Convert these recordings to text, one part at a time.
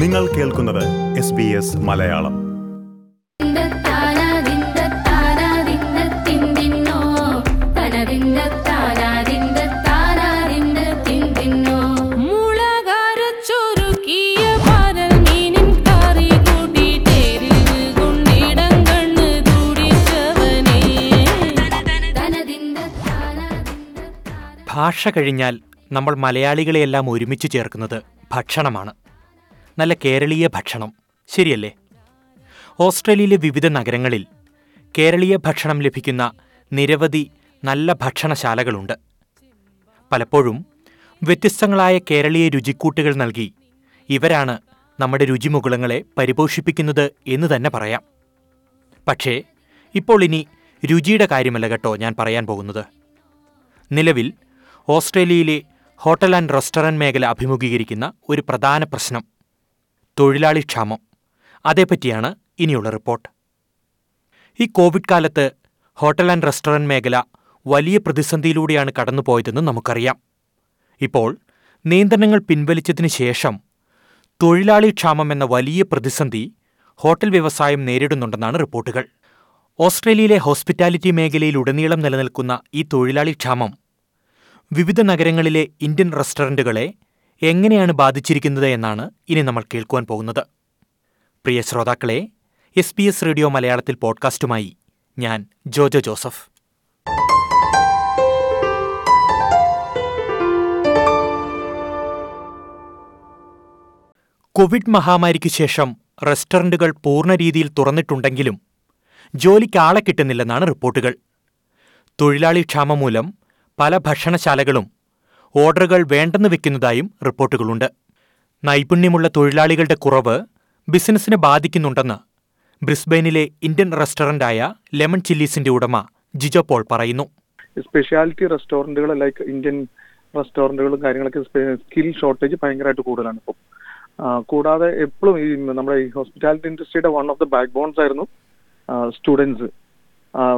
നിങ്ങൾ കേൾക്കുന്നത് S B S Malayalam. ഭാഷ കഴിഞ്ഞാൽ നമ്മൾ മലയാളികളെയെല്ലാം ഒരുമിച്ച് ചേർക്കുന്നത് ഭക്ഷണമാണ്. നല്ല കേരളീയ ഭക്ഷണം. ശരിയല്ലേ? ഓസ്ട്രേലിയയിലെ വിവിധ നഗരങ്ങളിൽ കേരളീയ ഭക്ഷണം ലഭിക്കുന്ന നിരവധി നല്ല ഭക്ഷണശാലകളുണ്ട്. പലപ്പോഴും വ്യത്യസ്തങ്ങളായ കേരളീയ രുചിക്കൂട്ടുകൾ നൽകി ഇവരാണ് നമ്മുടെ രുചിമുകുളങ്ങളെ പരിപോഷിപ്പിക്കുന്നത് എന്ന് തന്നെ പറയാം. പക്ഷേ ഇപ്പോൾ ഇനി രുചിയുടെ കാര്യമല്ല കേട്ടോ ഞാൻ പറയാൻ പോകുന്നത്. നിലവിൽ ഓസ്ട്രേലിയയിലെ ഹോട്ടൽ ആൻഡ് റെസ്റ്റോറന്റ് മേഖല അഭിമുഖീകരിക്കുന്ന ഒരു പ്രധാന പ്രശ്നം തൊഴിലാളി ക്ഷാമം. അതേപ്പറ്റിയാണ് ഇനിയുള്ള റിപ്പോർട്ട്. ഈ കോവിഡ് കാലത്ത് ഹോട്ടൽ ആൻഡ് റെസ്റ്റോറന്റ് മേഖല വലിയ പ്രതിസന്ധിയിലൂടെയാണ് കടന്നുപോയതെന്ന് നമുക്കറിയാം. ഇപ്പോൾ നിയന്ത്രണങ്ങൾ പിൻവലിച്ചതിന് ശേഷം തൊഴിലാളി ക്ഷാമം എന്ന വലിയ പ്രതിസന്ധി ഹോട്ടൽ വ്യവസായം നേരിടുന്നുണ്ടെന്നാണ് റിപ്പോർട്ടുകൾ. ഓസ്ട്രേലിയയിലെ ഹോസ്പിറ്റാലിറ്റി മേഖലയിൽ മേഖലയിലുടനീളം നിലനിൽക്കുന്ന ഈ തൊഴിലാളി ക്ഷാമം വിവിധ നഗരങ്ങളിലെ ഇന്ത്യൻ റെസ്റ്റോറന്റുകളെ എങ്ങനെയാണ് ബാധിച്ചിരിക്കുന്നത് എന്നാണ് ഇനി നമ്മൾ കേൾക്കുവാൻ പോകുന്നത്. പ്രിയ ശ്രോതാക്കളെ എസ് പി എസ് റേഡിയോ മലയാളത്തിൽ പോഡ്കാസ്റ്റുമായി ഞാൻ ജോജോ ജോസഫ്. കോവിഡ് മഹാമാരിക്ക് ശേഷം റെസ്റ്റോറന്റുകൾ പൂർണ രീതിയിൽ തുറന്നിട്ടുണ്ടെങ്കിലും ജോലിക്ക് ആളെ കിട്ടുന്നില്ലെന്നാണ് റിപ്പോർട്ടുകൾ. തൊഴിലാളി ക്ഷാമം മൂലം പല ഭക്ഷണശാലകളും ഓർഡറുകൾ വേണ്ടെന്ന് വെക്കുന്നതായും റിപ്പോർട്ടുകളുണ്ട്. നൈപുണ്യമുള്ള തൊഴിലാളികളുടെ കുറവ് ബിസിനസ്സിനെ ബാധിക്കുന്നുണ്ടെന്ന് ബ്രിസ്ബെയിനിലെ ഇന്ത്യൻ റെസ്റ്റോറന്റായ ലെമൺ ചില്ലീസിന്റെ ഉടമ ജിജോ പോൾ പറയുന്നു. സ്പെഷ്യാലിറ്റി റെസ്റ്റോറന്റുകൾ ലൈക്ക് ഇന്ത്യൻ റെസ്റ്റോറന്റുകളും കാര്യങ്ങളൊക്കെ സ്കിൽ ഷോർട്ടേജ് ഭയങ്കരമായിട്ട് കൂടുതലാണ് ഇപ്പം. കൂടാതെ എപ്പോഴും ഈ നമ്മുടെ ഈ hospitality ഇൻഡസ്ട്രിയുടെ one of the back bones ആയിരുന്നു സ്റ്റുഡൻസ്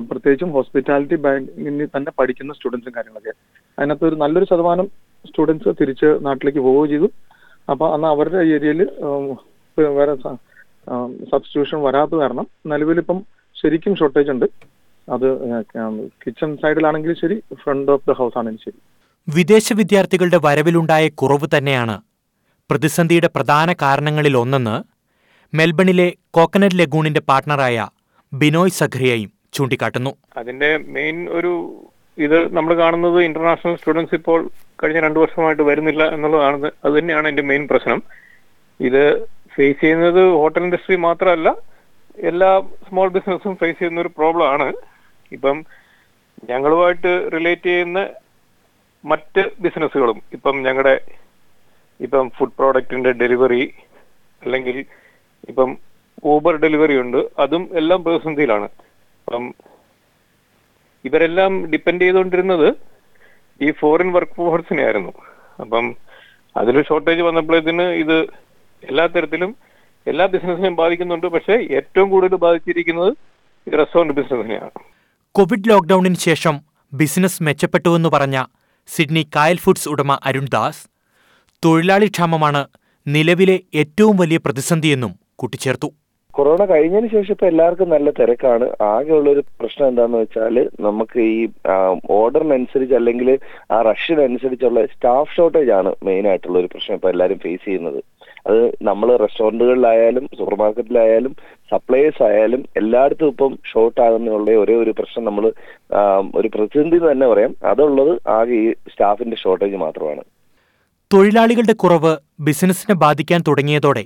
പ്രത്യേകിച്ചും ഹോസ്പിറ്റാലിറ്റി ബാങ്കിന് തന്നെ പഠിക്കുന്ന സ്റ്റുഡൻസും കാര്യങ്ങളൊക്കെ. അതിനകത്ത് ഒരു നല്ലൊരു ശതമാനം സ്റ്റുഡൻസ് തിരിച്ച് നാട്ടിലേക്ക് പോവുകയും ചെയ്തു. അപ്പൊ അന്ന് അവരുടെ ഏരിയയിൽ വേറെ സബ്സ്റ്റിറ്റ്യൂഷൻ വരാത്ത കാരണം നിലവിലിപ്പം ശരിക്കും ഷോർട്ടേജ് ഉണ്ട്. അത് കിച്ചൺ സൈഡിലാണെങ്കിലും ശരി ഫ്രണ്ട് ഓഫ് ദ ഹൗസ് ആണെങ്കിലും ശരി. വിദേശ വിദ്യാർത്ഥികളുടെ വരവിലുണ്ടായ കുറവ് തന്നെയാണ് പ്രതിസന്ധിയുടെ പ്രധാന കാരണങ്ങളിൽ ഒന്നെന്ന് മെൽബണിലെ കോക്കനറ്റ് ലഗൂണിന്റെ പാർട്ണറായ ബിനോയ് സഖ്രിയയും ചൂണ്ടിക്കാട്ടുന്നു. അതിന്റെ മെയിൻ ഒരു ഇത് നമ്മൾ കാണുന്നത് ഇന്റർനാഷണൽ സ്റ്റുഡൻസ് ഇപ്പോൾ കഴിഞ്ഞ രണ്ടു വർഷമായിട്ട് വരുന്നില്ല എന്നുള്ളതാണ്. അത് തന്നെയാണ് എന്റെ മെയിൻ പ്രശ്നം. ഇത് ഫേസ് ചെയ്യുന്നത് ഹോട്ടൽ ഇൻഡസ്ട്രി മാത്രമല്ല എല്ലാ സ്മോൾ ബിസിനസ്സും ഫേസ് ചെയ്യുന്ന ഒരു പ്രോബ്ലം ആണ്. ഇപ്പം ഞങ്ങളുമായിട്ട് റിലേറ്റ് ചെയ്യുന്ന മറ്റ് ബിസിനസ്സുകളും ഇപ്പം ഞങ്ങളുടെ ഇപ്പം ഫുഡ് പ്രോഡക്റ്റിന്റെ ഡെലിവറി അല്ലെങ്കിൽ ഇപ്പം ഊബർ ഡെലിവറി ഉണ്ട് അതും എല്ലാം പ്രതിസന്ധിയിലാണ് അപ്പം ഇവരെല്ലാം ഡിപ്പെൻഡ് ചെയ്തുകൊണ്ടിരുന്നത് ഈ ഫോറിൻ വർക്ക് ഫോഴ്സിനെ ആയിരുന്നു അപ്പം അതിൽ ഷോർട്ടേജ് വന്നപ്പോഴത്തേന് ഇത് എല്ലാ തരത്തിലും എല്ലാ ബിസിനസ്സിനെയും ബാധിക്കുന്നുണ്ട്. പക്ഷേ ഏറ്റവും കൂടുതൽ ബാധിച്ചിരിക്കുന്നത് ഈ റെസ്റ്റോറന്റ് ബിസിനസ്സിനെയാണ് കോവിഡ് ലോക്ഡൌണിന് ശേഷം ബിസിനസ് മെച്ചപ്പെട്ടു എന്ന് പറഞ്ഞ സിഡ്നി കായൽ ഫുഡ്സ് ഉടമ അരുൺ ദാസ് തൊഴിലാളി ക്ഷാമമാണ് നിലവിലെ ഏറ്റവും വലിയ പ്രതിസന്ധിയെന്നും കൂട്ടിച്ചേർത്തു. കൊറോണ കഴിഞ്ഞതിന് ശേഷം ഇപ്പൊ എല്ലാവർക്കും നല്ല തിരക്കാണ്. ആകെ ഒരു പ്രശ്നം എന്താന്ന് വെച്ചാൽ നമുക്ക് ഈ ഓർഡറിനനുസരിച്ച് അല്ലെങ്കിൽ ആ റഷ്യനുസരിച്ചുള്ള സ്റ്റാഫ് ഷോർട്ടേജ് ആണ് മെയിൻ ആയിട്ടുള്ള ഒരു പ്രശ്നം ഇപ്പൊ എല്ലാവരും ഫേസ് ചെയ്യുന്നത്. അത് നമ്മൾ റെസ്റ്റോറന്റുകളിലായാലും സൂപ്പർ മാർക്കറ്റിലായാലും സപ്ലൈസ് ആയാലും എല്ലായിടത്തും ഇപ്പം ഷോർട്ട് ആകുന്നുള്ള ഒരേ ഒരു പ്രശ്നം നമ്മൾ ഒരു പ്രതിസന്ധി എന്ന് തന്നെ പറയാം. അതുള്ളത് ആകെ ഈ സ്റ്റാഫിന്റെ ഷോർട്ടേജ് മാത്രമാണ്. തൊഴിലാളികളുടെ കുറവ് ബിസിനസ്സിനെ ബാധിക്കാൻ തുടങ്ങിയതോടെ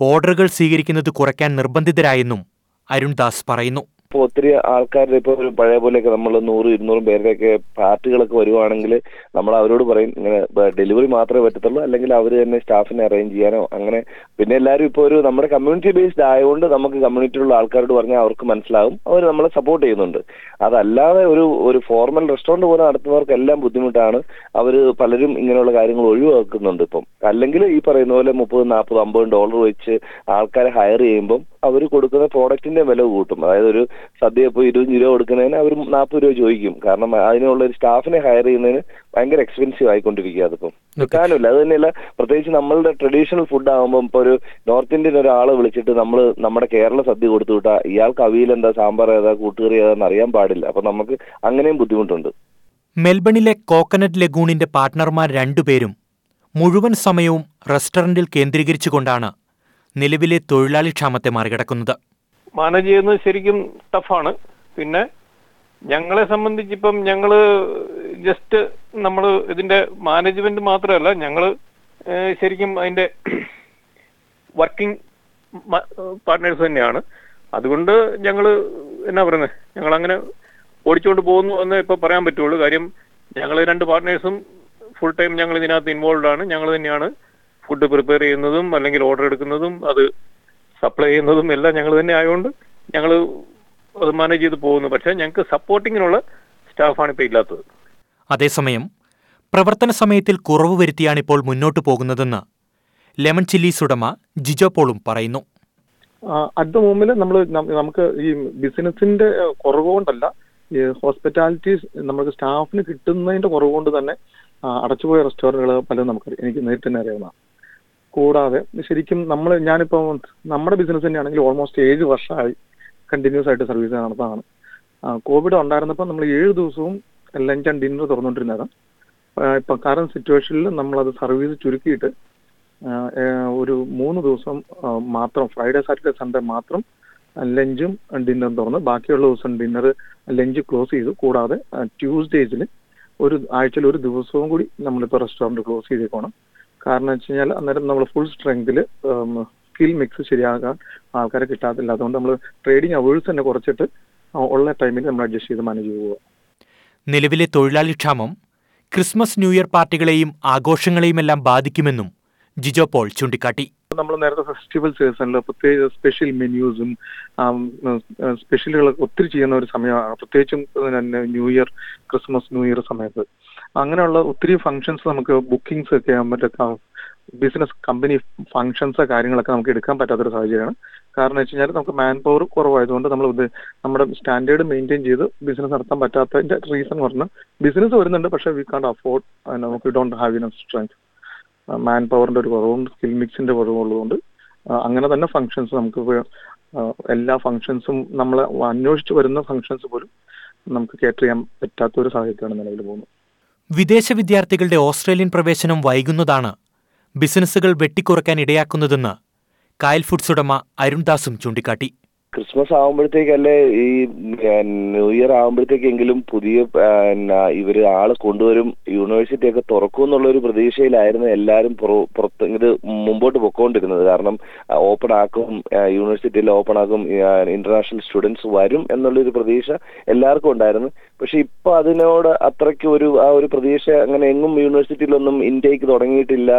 ഓർഡറുകൾ സ്വീകരിക്കുന്നത് കുറയ്ക്കാൻ നിർബന്ധിതരായെന്നും അരുൺദാസ് പറയുന്നു. ഇപ്പൊ ഒത്തിരി ആൾക്കാരുടെ ഇപ്പൊ ഒരു പഴയ പോലെയൊക്കെ നമ്മൾ നൂറ് ഇരുന്നൂറും പേരുടെയൊക്കെ പാർട്ടികളൊക്കെ വരുവാണെങ്കിൽ നമ്മൾ അവരോട് പറയും ഇങ്ങനെ ഡെലിവറി മാത്രമേ പറ്റത്തുള്ളൂ അല്ലെങ്കിൽ അവർ തന്നെ സ്റ്റാഫിനെ അറേഞ്ച് ചെയ്യാനോ അങ്ങനെ. പിന്നെ എല്ലാവരും ഇപ്പോൾ ഒരു നമ്മുടെ കമ്മ്യൂണിറ്റി ബേസ്ഡ് ആയതുകൊണ്ട് നമുക്ക് കമ്മ്യൂണിറ്റിയിലുള്ള ആൾക്കാരോട് പറഞ്ഞാൽ അവർക്ക് മനസ്സിലാവും അവർ നമ്മളെ സപ്പോർട്ട് ചെയ്യുന്നുണ്ട്. അതല്ലാതെ ഒരു ഒരു ഫോർമൽ റെസ്റ്റോറന്റ് പോലെ നടത്തുന്നവർക്കെല്ലാം ബുദ്ധിമുട്ടാണ് അവർ പലരും ഇങ്ങനെയുള്ള കാര്യങ്ങൾ ഒഴിവാക്കുന്നുണ്ട് ഇപ്പം. അല്ലെങ്കിൽ ഈ പറയുന്ന പോലെ മുപ്പത് നാൽപ്പത് അമ്പത് ഡോളർ വെച്ച് ആൾക്കാരെ ഹയർ ചെയ്യുമ്പം അവർ കൊടുക്കുന്ന പ്രോഡക്റ്റിന്റെ വില കൂട്ടും. അതായത് ഒരു സദ്യ ഇപ്പോൾ ഇരുപത്തഞ്ച് രൂപ കൊടുക്കുന്നതിന് അവർ നാൽപ്പത് രൂപ ചോദിക്കും. കാരണം അതിനുള്ള ഒരു സ്റ്റാഫിനെ ഹയർ ചെയ്യുന്നതിന് ഭയങ്കര എക്സ്പെൻസീവ് ആയിക്കൊണ്ടിരിക്കുക അതിപ്പം. കിട്ടാനുമില്ല അത് തന്നെയല്ല പ്രത്യേകിച്ച് നമ്മളുടെ ട്രഡീഷണൽ ഫുഡ് ആകുമ്പോൾ ഇപ്പോൾ ഒരു നോർത്ത് ഇന്ത്യൻ ഒരാളെ വിളിച്ചിട്ട് നമ്മൾ നമ്മുടെ കേരള സദ്യ കൊടുത്തു വിട്ടാൽ ഇയാൾക്ക് അവിയൽ എന്താ സാമ്പാർ ഏതാ കൂട്ടുകറി ഏതാന്ന് അറിയാൻ പാടില്ല. അപ്പൊ നമുക്ക് അങ്ങനെയും ബുദ്ധിമുട്ടുണ്ട്. മെൽബണിലെ കോക്കനറ്റ് ലഗൂണിന്റെ പാർട്ട്ണർമാർ രണ്ടുപേരും മുഴുവൻ സമയവും റെസ്റ്റോറന്റിൽ കേന്ദ്രീകരിച്ചുകൊണ്ടാണ് നിലവിലെ തൊഴിലാളി ക്ഷാമത്തെ മറികടക്കുന്നത്. മാനേജ് ചെയ്യുന്നത് ശരിക്കും ടഫാണ്. പിന്നെ ഞങ്ങളെ സംബന്ധിച്ചിപ്പം ഞങ്ങൾ ജസ്റ്റ് നമ്മൾ ഇതിന്റെ മാനേജ്മെന്റ് മാത്രമല്ല ഞങ്ങൾ ശരിക്കും അതിന്റെ വർക്കിംഗ് പാർട്ട്നേഴ്സ് തന്നെയാണ്. അതുകൊണ്ട് ഞങ്ങൾ എന്നാ പറയുന്നത് ഞങ്ങൾ അങ്ങനെ ഓടിച്ചുകൊണ്ട് പോകുന്നു എന്ന് ഇപ്പൊ പറയാൻ പറ്റുള്ളൂ. കാര്യം ഞങ്ങൾ രണ്ട് പാർട്ട്നേഴ്സും ഫുൾ ടൈം ഞങ്ങൾ ഇതിനകത്ത് ഇൻവോൾവ് ആണ്. ഞങ്ങൾ തന്നെയാണ് ഫുഡ് പ്രിപ്പയർ ചെയ്യുന്നതും അല്ലെങ്കിൽ ഓർഡർ എടുക്കുന്നതും അത് സപ്ലൈ ചെയ്യുന്നതും എല്ലാം ഞങ്ങൾ തന്നെ ആയതുകൊണ്ട് ഞങ്ങൾ അത് മാനേജ് ചെയ്ത് പോകുന്നു. പക്ഷേ ഞങ്ങൾക്ക് സപ്പോർട്ടിങ്ങിനുള്ള സ്റ്റാഫാണ് ഇപ്പോൾ ഇല്ലാത്തത്. അതേസമയം പ്രവർത്തന സമയത്തിൽ കുറവ് വരുത്തിയാണിപ്പോൾ മുന്നോട്ട് പോകുന്നതെന്ന് ലെമൺ ചില്ലീസ് ഉടമ ജിജോ പോളും പറയുന്നു. അറ്റ് ദ മൂമിൽ നമ്മൾ നമുക്ക് ഈ ബിസിനസിന്റെ കുറവ് കൊണ്ടല്ല ഈ ഹോസ്പിറ്റാലിറ്റീസ് നമുക്ക് സ്റ്റാഫിന് കിട്ടുന്നതിന്റെ കുറവ് കൊണ്ട് തന്നെ അടച്ചുപോയ റെസ്റ്റോറന്റുകൾ പലതും നമുക്ക് എനിക്ക് നേരിട്ട് തന്നെ അറിയാവുന്നതാണ്. കൂടാതെ ശരിക്കും നമ്മൾ ഞാനിപ്പോൾ നമ്മുടെ ബിസിനസ് തന്നെയാണെങ്കിൽ ഓൾമോസ്റ്റ് ഏഴ് വർഷമായി കണ്ടിന്യൂസ് ആയിട്ട് സർവീസ് നടന്നതാണ് കോവിഡ് ഉണ്ടായിരുന്നപ്പോൾ നമ്മൾ ഏഴ് ദിവസവും ലഞ്ച് ആൻഡ് ഡിന്നർ തുറന്നുകൊണ്ടിരുന്നതാണ് ഇപ്പം കറണ്ട് സിറ്റുവേഷനിൽ നമ്മളത് സർവീസ് ചുരുക്കിയിട്ട് ഒരു മൂന്ന് ദിവസം മാത്രം ഫ്രൈഡേ സാറ്റർഡേ സൺഡേ മാത്രം ലഞ്ചും ഡിന്നറും തുറന്ന് ബാക്കിയുള്ള ദിവസം ഡിന്നർ ലഞ്ച് ക്ലോസ് ചെയ്തു. കൂടാതെ ട്യൂസ്ഡേസിൽ ഒരു ആഴ്ചയിൽ ഒരു ദിവസവും കൂടി നമ്മളിപ്പോൾ റെസ്റ്റോറന്റ് ക്ലോസ് ചെയ്തേക്കണം. കാരണം വെച്ച് കഴിഞ്ഞാൽ അന്നേരം നമ്മൾ ഫുൾ സ്ട്രെങ്തിൽ സ്കിൽ മിക്സ് ശരിയാകാൻ ആൾക്കാരെ കിട്ടാത്തില്ല. അതുകൊണ്ട് നമ്മൾ ട്രേഡിങ് അവേഴ്സ് തന്നെ കുറച്ചിട്ട് ഉള്ള ടൈമിൽ നമ്മൾ അഡ്ജസ്റ്റ് ചെയ്ത് മാനേജ് ചെയ്ത് പോവുക നിലവിലെ തൊഴിലാളി ക്ഷാമം ക്രിസ്മസ് ന്യൂ ഇയർ പാർട്ടികളെയും ആഘോഷങ്ങളെയുമെല്ലാം ബാധിക്കുമെന്നും ജിജോ പോൾ ചൂണ്ടിക്കാട്ടി. നമ്മൾ നേരത്തെ ഫെസ്റ്റിവൽ സീസണിൽ പ്രത്യേക സ്പെഷ്യൽ മെന്യൂസും സ്പെഷ്യലുകളൊക്കെ ഒത്തിരി ചെയ്യുന്ന ഒരു സമയമാണ്. പ്രത്യേകിച്ചും new year Christmas new year സമയത്ത്. അങ്ങനെയുള്ള ഒത്തിരി ഫങ്ഷൻസ് നമുക്ക് ബുക്കിംഗ്സ് ഒക്കെ മറ്റേ ബിസിനസ് കമ്പനി ഫങ്ഷൻസ് കാര്യങ്ങളൊക്കെ നമുക്ക് എടുക്കാൻ പറ്റാത്തൊരു സാഹചര്യമാണ്. കാരണം വെച്ച് കഴിഞ്ഞാൽ നമുക്ക് മാൻ പവർ കുറവായതുകൊണ്ട് നമ്മൾ നമ്മുടെ സ്റ്റാൻഡേർഡ് മെയിന്റെയിൻ ചെയ്ത് ബിസിനസ് നടത്താൻ പറ്റാത്തതിന്റെ റീസൺ പറഞ്ഞാൽ ബിസിനസ് വരുന്നുണ്ട് പക്ഷെ വി കാണ്ട് അഫോർഡ് നമുക്ക് don't have enough strength man പവറിന്റെ ഒരു കുറവും സ്കിൽ മിക്സിന്റെ കുറവുള്ളതുകൊണ്ട് ഉള്ളതുകൊണ്ട് അങ്ങനെ തന്നെ ഫങ്ഷൻസ് നമുക്ക് എല്ലാ ഫങ്ഷൻസും നമ്മൾ അന്വേഷിച്ച് വരുന്ന ഫങ്ഷൻസ് പോലും നമുക്ക് കേറ്റർ ചെയ്യാൻ പറ്റാത്ത ഒരു സാഹചര്യമാണ് നിലവിൽ പോകുന്നത്. വിദേശ വിദ്യാർത്ഥികളുടെ ഓസ്ട്രേലിയൻ പ്രവേശനം വൈകുന്നതാണ് ബിസിനസ്സുകൾ വെട്ടിക്കുറയ്ക്കാൻ ഇടയാക്കുന്നതെന്ന് കായൽ ഫുഡ്സ് ഉടമ അരുൺദാസും ചൂണ്ടിക്കാട്ടി. ക്രിസ്മസ് ആകുമ്പോഴത്തേക്കല്ലേ ഈ ന്യൂ ഇയർ ആകുമ്പോഴത്തേക്കെങ്കിലും പുതിയ ഇവർ ആൾ കൊണ്ടുവരും യൂണിവേഴ്സിറ്റി ഒക്കെ തുറക്കും എന്നുള്ള ഒരു പ്രതീക്ഷയിലായിരുന്നു എല്ലാവരും പുറത്ത് ഇത് മുമ്പോട്ട് പൊക്കോണ്ടിരുന്നത്. കാരണം ഓപ്പൺ ആക്കും യൂണിവേഴ്സിറ്റിയിൽ ഓപ്പൺ ആക്കും ഇന്റർനാഷണൽ സ്റ്റുഡൻസ് വരും എന്നുള്ളൊരു പ്രതീക്ഷ എല്ലാവർക്കും ഉണ്ടായിരുന്നു. പക്ഷെ ഇപ്പൊ അതിനോട് അത്രയ്ക്ക് ഒരു ആ ഒരു പ്രതീക്ഷ അങ്ങനെ എങ്ങും യൂണിവേഴ്സിറ്റിയിലൊന്നും ഇൻടേക്ക് തുടങ്ങിയിട്ടില്ല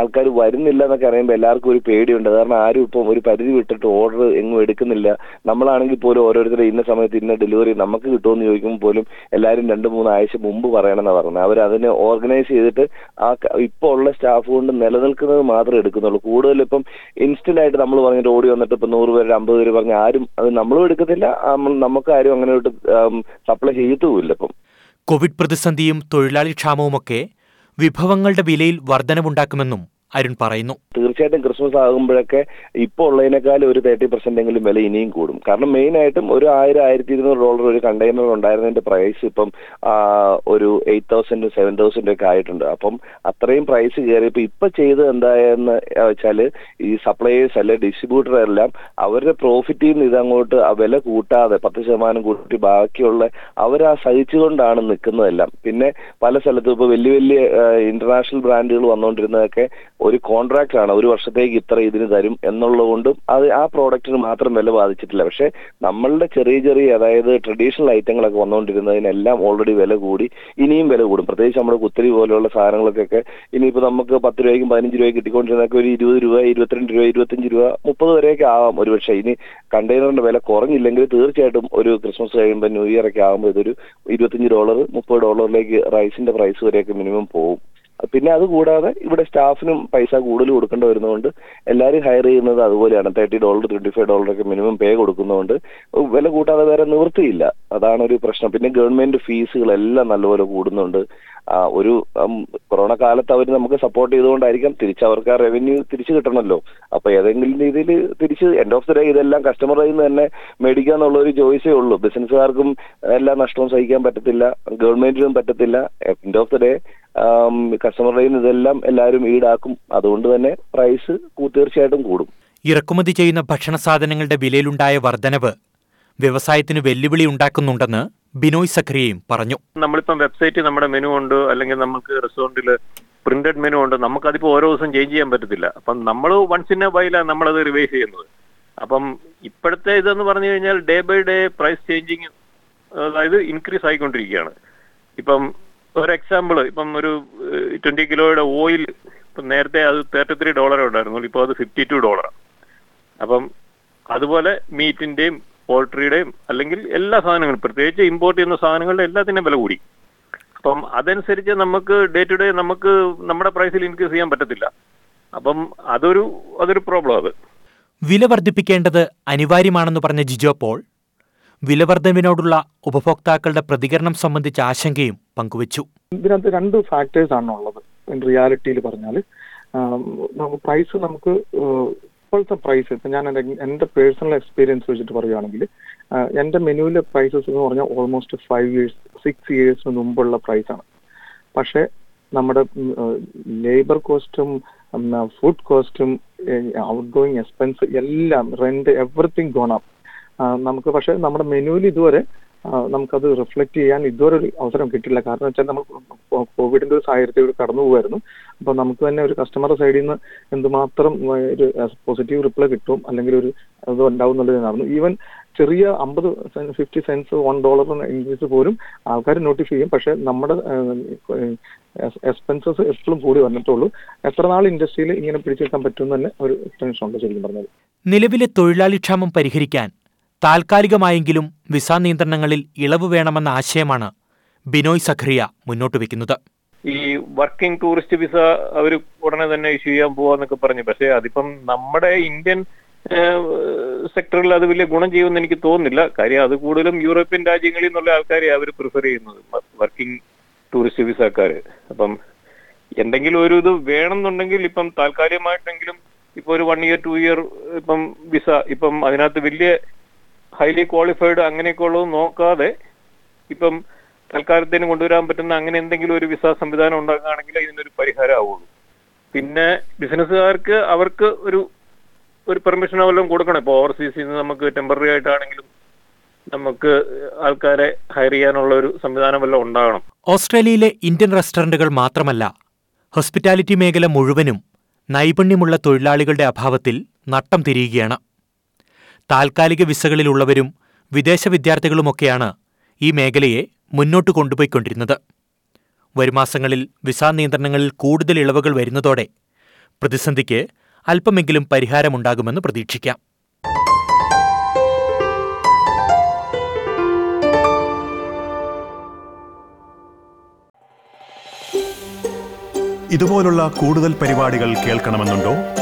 ആൾക്കാർ വരുന്നില്ല എന്നൊക്കെ അറിയുമ്പോൾ എല്ലാവർക്കും ഒരു പേടിയുണ്ട്. കാരണം ആരും ഇപ്പം ഒരു പരിധി വിട്ടിട്ട് ഓർഡർ എങ്ങും എടുക്കുന്നില്ല. നമ്മളാണെങ്കിൽ പോലും ഓരോരുത്തരും ഇന്ന സമയത്ത് ഇന്ന ഡെലിവറി നമുക്ക് കിട്ടുമെന്ന് ചോദിക്കുമ്പോൾ പോലും എല്ലാവരും രണ്ട് മൂന്ന് ആഴ്ച മുമ്പ് പറയണമെന്നാണ് പറഞ്ഞത്. അവർ അതിനെ ഓർഗനൈസ് ചെയ്തിട്ട് ആ ഇപ്പോൾ ഉള്ള സ്റ്റാഫ് കൊണ്ട് നിലനിൽക്കുന്നത് മാത്രമേ എടുക്കുന്നുള്ളൂ. കൂടുതൽ ഇപ്പം ഇൻസ്റ്റന്റ് ആയിട്ട് നമ്മൾ പറഞ്ഞിട്ട് ഓടി വന്നിട്ട് ഇപ്പം നൂറ് പേര് അമ്പത് പേര് പറഞ്ഞ ആരും അത് നമ്മളും എടുക്കത്തില്ല. നമുക്ക് ആരും അങ്ങനെ സപ്ലൈ ചെയ്യത്തുമില്ല ഇപ്പം. കോവിഡ് പ്രതിസന്ധിയും തൊഴിലാളി ക്ഷാമവുമൊക്കെ വിഭവങ്ങളുടെ വിലയിൽ വർധനവുണ്ടാക്കുമെന്നും അരുൺ പറയുന്നു. തീർച്ചയായിട്ടും ക്രിസ്മസ് ആകുമ്പോഴൊക്കെ ഇപ്പോൾ ഉള്ളതിനേക്കാൾ ഒരു തേർട്ടി പെർസെന്റ് എങ്കിലും വില ഇനിയും കൂടും. കാരണം മെയിൻ ആയിട്ടും ഒരു ആയിരം ആയിരത്തി ഇരുന്നൂറ് ഡോളർ ഒരു കണ്ടെയ്നർ ഉണ്ടായിരുന്നതിന്റെ പ്രൈസ് ഇപ്പം ഒരു എയ്റ്റ് തൗസൻഡ് സെവൻ തൗസൻഡ് ഒക്കെ ആയിട്ടുണ്ട്. അപ്പം അത്രയും പ്രൈസ് കയറിയപ്പോൾ ഇപ്പൊ ചെയ്തത് എന്തായെന്ന് വെച്ചാൽ ഈ സപ്ലൈയേഴ്സ് അല്ലെ ഡിസ്ട്രിബ്യൂട്ടർ എല്ലാം അവരുടെ പ്രോഫിറ്റിൽ നിന്ന് ഇതങ്ങോട്ട് ആ വില കൂട്ടാതെ പത്ത് ശതമാനം കൂട്ടി ബാക്കിയുള്ള അവരാ സഹിച്ചുകൊണ്ടാണ് നിൽക്കുന്നതെല്ലാം. പിന്നെ പല സ്ഥലത്തും ഇപ്പൊ വലിയ വലിയ ഇന്റർനാഷണൽ ബ്രാൻഡുകൾ വന്നുകൊണ്ടിരുന്നതൊക്കെ ഒരു കോൺട്രാക്ട് ആണ് ഒരു വർഷത്തേക്ക് ഇത്ര ഇതിന് തരും എന്നുള്ളതുകൊണ്ടും അത് ആ പ്രോഡക്റ്റിന് മാത്രം വില ബാധിച്ചിട്ടില്ല. പക്ഷെ നമ്മളുടെ ചെറിയ ചെറിയ അതായത് ട്രഡീഷണൽ ഐറ്റങ്ങളൊക്കെ വന്നുകൊണ്ടിരുന്നതിനെല്ലാം ഓൾറെഡി വില കൂടി ഇനിയും വില കൂടും. പ്രത്യേകിച്ച് നമ്മുടെ കുത്തിരി പോലെയുള്ള സാധനങ്ങൾക്കൊക്കെ ഇനിയിപ്പോൾ നമുക്ക് പത്ത് രൂപയ്ക്കും പതിനഞ്ച് രൂപയ്ക്ക് കിട്ടിക്കൊണ്ടിരുന്നതൊക്കെ ഒരു ഇരുപത് രൂപ ഇരുപത്തിരണ്ട് രൂപ ഇരുപത്തഞ്ച് രൂപ മുപ്പത് വരെയൊക്കെ ആവാം ഒരു പക്ഷേ ഇനി കണ്ടെയ്നറിന്റെ വില കുറഞ്ഞില്ലെങ്കിൽ തീർച്ചയായിട്ടും ഒരു ക്രിസ്മസ് കഴിയുമ്പോൾ ന്യൂ ഇയർ ഒക്കെ ആകുമ്പോൾ ഇതൊരു ഇരുപത്തഞ്ച് ഡോളർ മുപ്പത് ഡോളറിലേക്ക് റൈസിന്റെ പ്രൈസ് വരെയൊക്കെ മിനിമം പോകും പിന്നെ അത് കൂടാതെ ഇവിടെ സ്റ്റാഫിനും പൈസ കൂടുതൽ കൊടുക്കേണ്ടി വരുന്നതുകൊണ്ട് എല്ലാവരും ഹയർ ചെയ്യുന്നത് അതുപോലെയാണ്. തേർട്ടി ഡോളർ ട്വന്റി ഫൈവ് ഒക്കെ മിനിമം പേ കൊടുക്കുന്നതുകൊണ്ട് വില കൂട്ടാതെ വേറെ നിവൃത്തിയില്ല. അതാണ് ഒരു പ്രശ്നം. പിന്നെ ഗവൺമെന്റ് ഫീസുകളെല്ലാം നല്ലപോലെ കൂടുന്നുണ്ട്. ഒരു കൊറോണ കാലത്ത് അവർ നമുക്ക് സപ്പോർട്ട് ചെയ്തുകൊണ്ടായിരിക്കാം തിരിച്ച് അവർക്ക് ആ റവന്യൂ തിരിച്ചു കിട്ടണമല്ലോ അപ്പൊ ഏതെങ്കിലും രീതിയിൽ തിരിച്ച് എൻഡ് ഓഫ് ദി ഡേ ഇതെല്ലാം കസ്റ്റമർ നിന്ന് തന്നെ മേടിക്കുക എന്നുള്ള ഒരു ചോയ്സേ ഉള്ളൂ. ബിസിനസ്സുകാർക്കും എല്ലാ നഷ്ടവും സഹിക്കാൻ പറ്റത്തില്ല. ഗവൺമെന്റിനും പറ്റത്തില്ല. എൻഡ് ഓഫ് ദി ഡേ കസ്റ്റമറുടെ ഇതെല്ലാം എല്ലാവരും ഈടാക്കും. അതുകൊണ്ട് തന്നെ പ്രൈസ് തീർച്ചയായിട്ടും കൂടും. ഇറക്കുമതി ചെയ്യുന്ന ഭക്ഷണ സാധനങ്ങളുടെ വിലയിലുണ്ടായ വർധനവ് വ്യവസായത്തിന് വെല്ലുവിളി ഉണ്ടാക്കുന്നുണ്ടെന്ന് ബിനോയ് സഖറിയയും പറഞ്ഞു. നമ്മളിപ്പം വെബ്സൈറ്റിൽ നമ്മുടെ മെനു ഉണ്ട് അല്ലെങ്കിൽ നമുക്ക് റെസ്റ്റോറന്റിൽ പ്രിന്റഡ് മെനു ഉണ്ട് നമുക്ക് നമുക്കതിപ്പോൾ ഓരോ ദിവസം ചേഞ്ച് ചെയ്യാൻ പറ്റത്തില്ല. അപ്പം നമ്മൾ വൺസ് ഇൻ എ വൈലാണ് നമ്മളത് റിവൈസ് ചെയ്യുന്നത്. അപ്പം ഇപ്പോഴത്തെ ഇതെന്ന് പറഞ്ഞു കഴിഞ്ഞാൽ day by day price changing അതായത് ഇൻക്രീസ് ആയിക്കൊണ്ടിരിക്കുകയാണ്. ഇപ്പം ഒരു എക്സാമ്പിൾ ഇപ്പം ഒരു ട്വന്റി കിലോയുടെ ഓയിൽ ഇപ്പം നേരത്തെ അത് തേർട്ടി ത്രീ ഡോളറേ ഉണ്ടായിരുന്നു ഇപ്പോൾ അത് ഫിഫ്റ്റി ടു ഡോളറാണ് അപ്പം അതുപോലെ മീറ്റിന്റെയും പോൾട്രിയുടെയും അല്ലെങ്കിൽ എല്ലാ സാധനങ്ങളും പ്രത്യേകിച്ച് ഇമ്പോർട്ട് ചെയ്യുന്ന സാധനങ്ങളുടെ എല്ലാത്തിനും വില കൂടി. അപ്പം അതനുസരിച്ച് നമുക്ക് ഡേ ടു ഡേ നമുക്ക് നമ്മുടെ പ്രൈസിൽ ഇൻക്രീസ് ചെയ്യാൻ പറ്റത്തില്ല. അപ്പം അതൊരു അതൊരു പ്രോബ്ലം അത്. വില വർദ്ധിപ്പിക്കേണ്ടത് അനിവാര്യമാണെന്ന് പറഞ്ഞ ജിജോ പോൾ വിലവർദ്ധനവിനോടുള്ള ഉപഭോക്താക്കളുടെ പ്രതികരണം സംബന്ധിച്ച ആശങ്കയും പങ്കുവച്ചു. ഇതിനകത്ത് രണ്ട് ഫാക്ടേഴ്സ് ആണ് ഉള്ളത് റിയാലിറ്റിയിൽ പറഞ്ഞാൽ പ്രൈസ് നമുക്ക് ഇപ്പോഴത്തെ പ്രൈസ് ഇപ്പൊ ഞാൻ എന്റെ എന്റെ പേഴ്സണൽ എക്സ്പീരിയൻസ് വെച്ചിട്ട് പറയുകയാണെങ്കിൽ എന്റെ മെനുവിലെ പ്രൈസസ് എന്ന് പറഞ്ഞാൽ ഓൾമോസ്റ്റ് ഫൈവ് ഇയേഴ്സ് സിക്സ് ഇയേഴ്സിന് മുമ്പുള്ള പ്രൈസാണ് പക്ഷേ നമ്മുടെ ലേബർ കോസ്റ്റും ഫുഡ് കോസ്റ്റും ഔട്ട് ഗോയിങ് എക്സ്പെൻസ് എല്ലാം റെന്റ് എവറിത്തിങ് ഗോൺ നമുക്ക് പക്ഷേ നമ്മുടെ മെനുവിൽ ഇതുവരെ നമുക്കത് റിഫ്ലക്ട് ചെയ്യാൻ ഇതുവരെ ഒരു അവസരം കിട്ടില്ല കാരണം വെച്ചാൽ നമ്മൾ കോവിഡിന്റെ ഒരു സാഹചര്യത്തിലൂടെ കടന്നു പോകുമായിരുന്നു അപ്പൊ നമുക്ക് തന്നെ ഒരു കസ്റ്റമർ സൈഡിൽ നിന്ന് എന്തുമാത്രം ഒരു പോസിറ്റീവ് റിപ്ലൈ കിട്ടും അല്ലെങ്കിൽ ഒരു ഇത് ഉണ്ടാവും എന്നുള്ളത് നടന്നു ഈവൻ ചെറിയ അമ്പത് fifty cents one dollar increase പോലും ആൾക്കാർ നോട്ടിഫൈ ചെയ്യും. പക്ഷെ നമ്മുടെ എക്സ്പെൻസസ് എപ്പോഴും കൂടി വന്നിട്ടുള്ളൂ. എത്ര നാൾ ഇൻഡസ്ട്രിയിൽ ഇങ്ങനെ പിടിച്ചെടുക്കാൻ പറ്റുമെന്ന് തന്നെ ഒരു ടെൻഷൻ ഉണ്ട് ശരിക്കും പറഞ്ഞത് നിലവിലെ തൊഴിലാളി ക്ഷാമം പരിഹരിക്കാൻ താൽക്കാലികമായെങ്കിലും വിസ നിയന്ത്രണങ്ങളിൽ ഇളവ് വേണമെന്ന ആശയമാണ് ബിനോയ് സഖറിയ മുന്നോട്ട് വെക്കുന്നത്. ഈ വർക്കിംഗ് ടൂറിസ്റ്റ് വിസ അവർ ഉടനെ തന്നെ ഇഷ്യൂ ചെയ്യാൻ പോവാന്നൊക്കെ പറഞ്ഞു. പക്ഷേ അതിപ്പം നമ്മുടെ ഇന്ത്യൻ സെക്ടറിൽ അത് വലിയ ഗുണം ചെയ്യുമെന്ന് എനിക്ക് തോന്നുന്നില്ല. കാര്യം അത് കൂടുതലും യൂറോപ്യൻ രാജ്യങ്ങളിൽ നിന്നുള്ള ആൾക്കാരെ അവർ പ്രിഫർ ചെയ്യുന്നത് വർക്കിംഗ് ടൂറിസ്റ്റ് വിസക്കാർ അപ്പം എന്തെങ്കിലും ഒരു ഇത് വേണമെന്നുണ്ടെങ്കിൽ ഇപ്പം താൽക്കാലികമായിട്ടെങ്കിലും ഇപ്പൊ ഒരു വൺ ഇയർ ടു ഇയർ ഇപ്പം വിസ ഇപ്പം അതിനകത്ത് വലിയ ഹൈലി ക്വാളിഫൈഡ് അങ്ങനെയൊക്കെ ഉള്ളത് നോക്കാതെ ഇപ്പം തൽക്കാലത്തേന് കൊണ്ടുവരാൻ പറ്റുന്ന അങ്ങനെ എന്തെങ്കിലും ഒരു വിസ സംവിധാനം ഉണ്ടാക്കുകയാണെങ്കിൽ ഇതിനൊരു പരിഹാരം ആവുള്ളൂ. പിന്നെ ബിസിനസ്സുകാർക്ക് അവർക്ക് ഒരു ഒരു പെർമിഷൻ വല്ലതും കൊടുക്കണം. ഇപ്പോൾ ഓവർസീസിൽ നിന്ന് നമുക്ക് ടെമ്പററി ആയിട്ടാണെങ്കിലും നമുക്ക് ആൾക്കാരെ ഹയർ ചെയ്യാനുള്ള ഒരു സംവിധാനം വല്ലതും ഉണ്ടാകണം. ഓസ്ട്രേലിയയിലെ ഇന്ത്യൻ റെസ്റ്റോറന്റുകൾ മാത്രമല്ല ഹോസ്പിറ്റാലിറ്റി മേഖല മുഴുവനും നൈപുണ്യമുള്ള തൊഴിലാളികളുടെ അഭാവത്തിൽ നട്ടം തിരിയുകയാണ്. താൽക്കാലിക വിസകളിലുള്ളവരും വിദേശ വിദ്യാർത്ഥികളുമൊക്കെയാണ് ഈ മേഖലയെ മുന്നോട്ട് കൊണ്ടുപോയിക്കൊണ്ടിരുന്നത്. വരുമാസങ്ങളിൽ വിസാ നിയന്ത്രണങ്ങളിൽ കൂടുതൽ ഇളവുകൾ വരുന്നതോടെ പ്രതിസന്ധിക്ക് അല്പമെങ്കിലും പരിഹാരമുണ്ടാകുമെന്ന് പ്രതീക്ഷിക്കാം. ഇതുപോലുള്ള കൂടുതൽ പരിപാടികൾ കേൾക്കണമെന്നുണ്ടോ?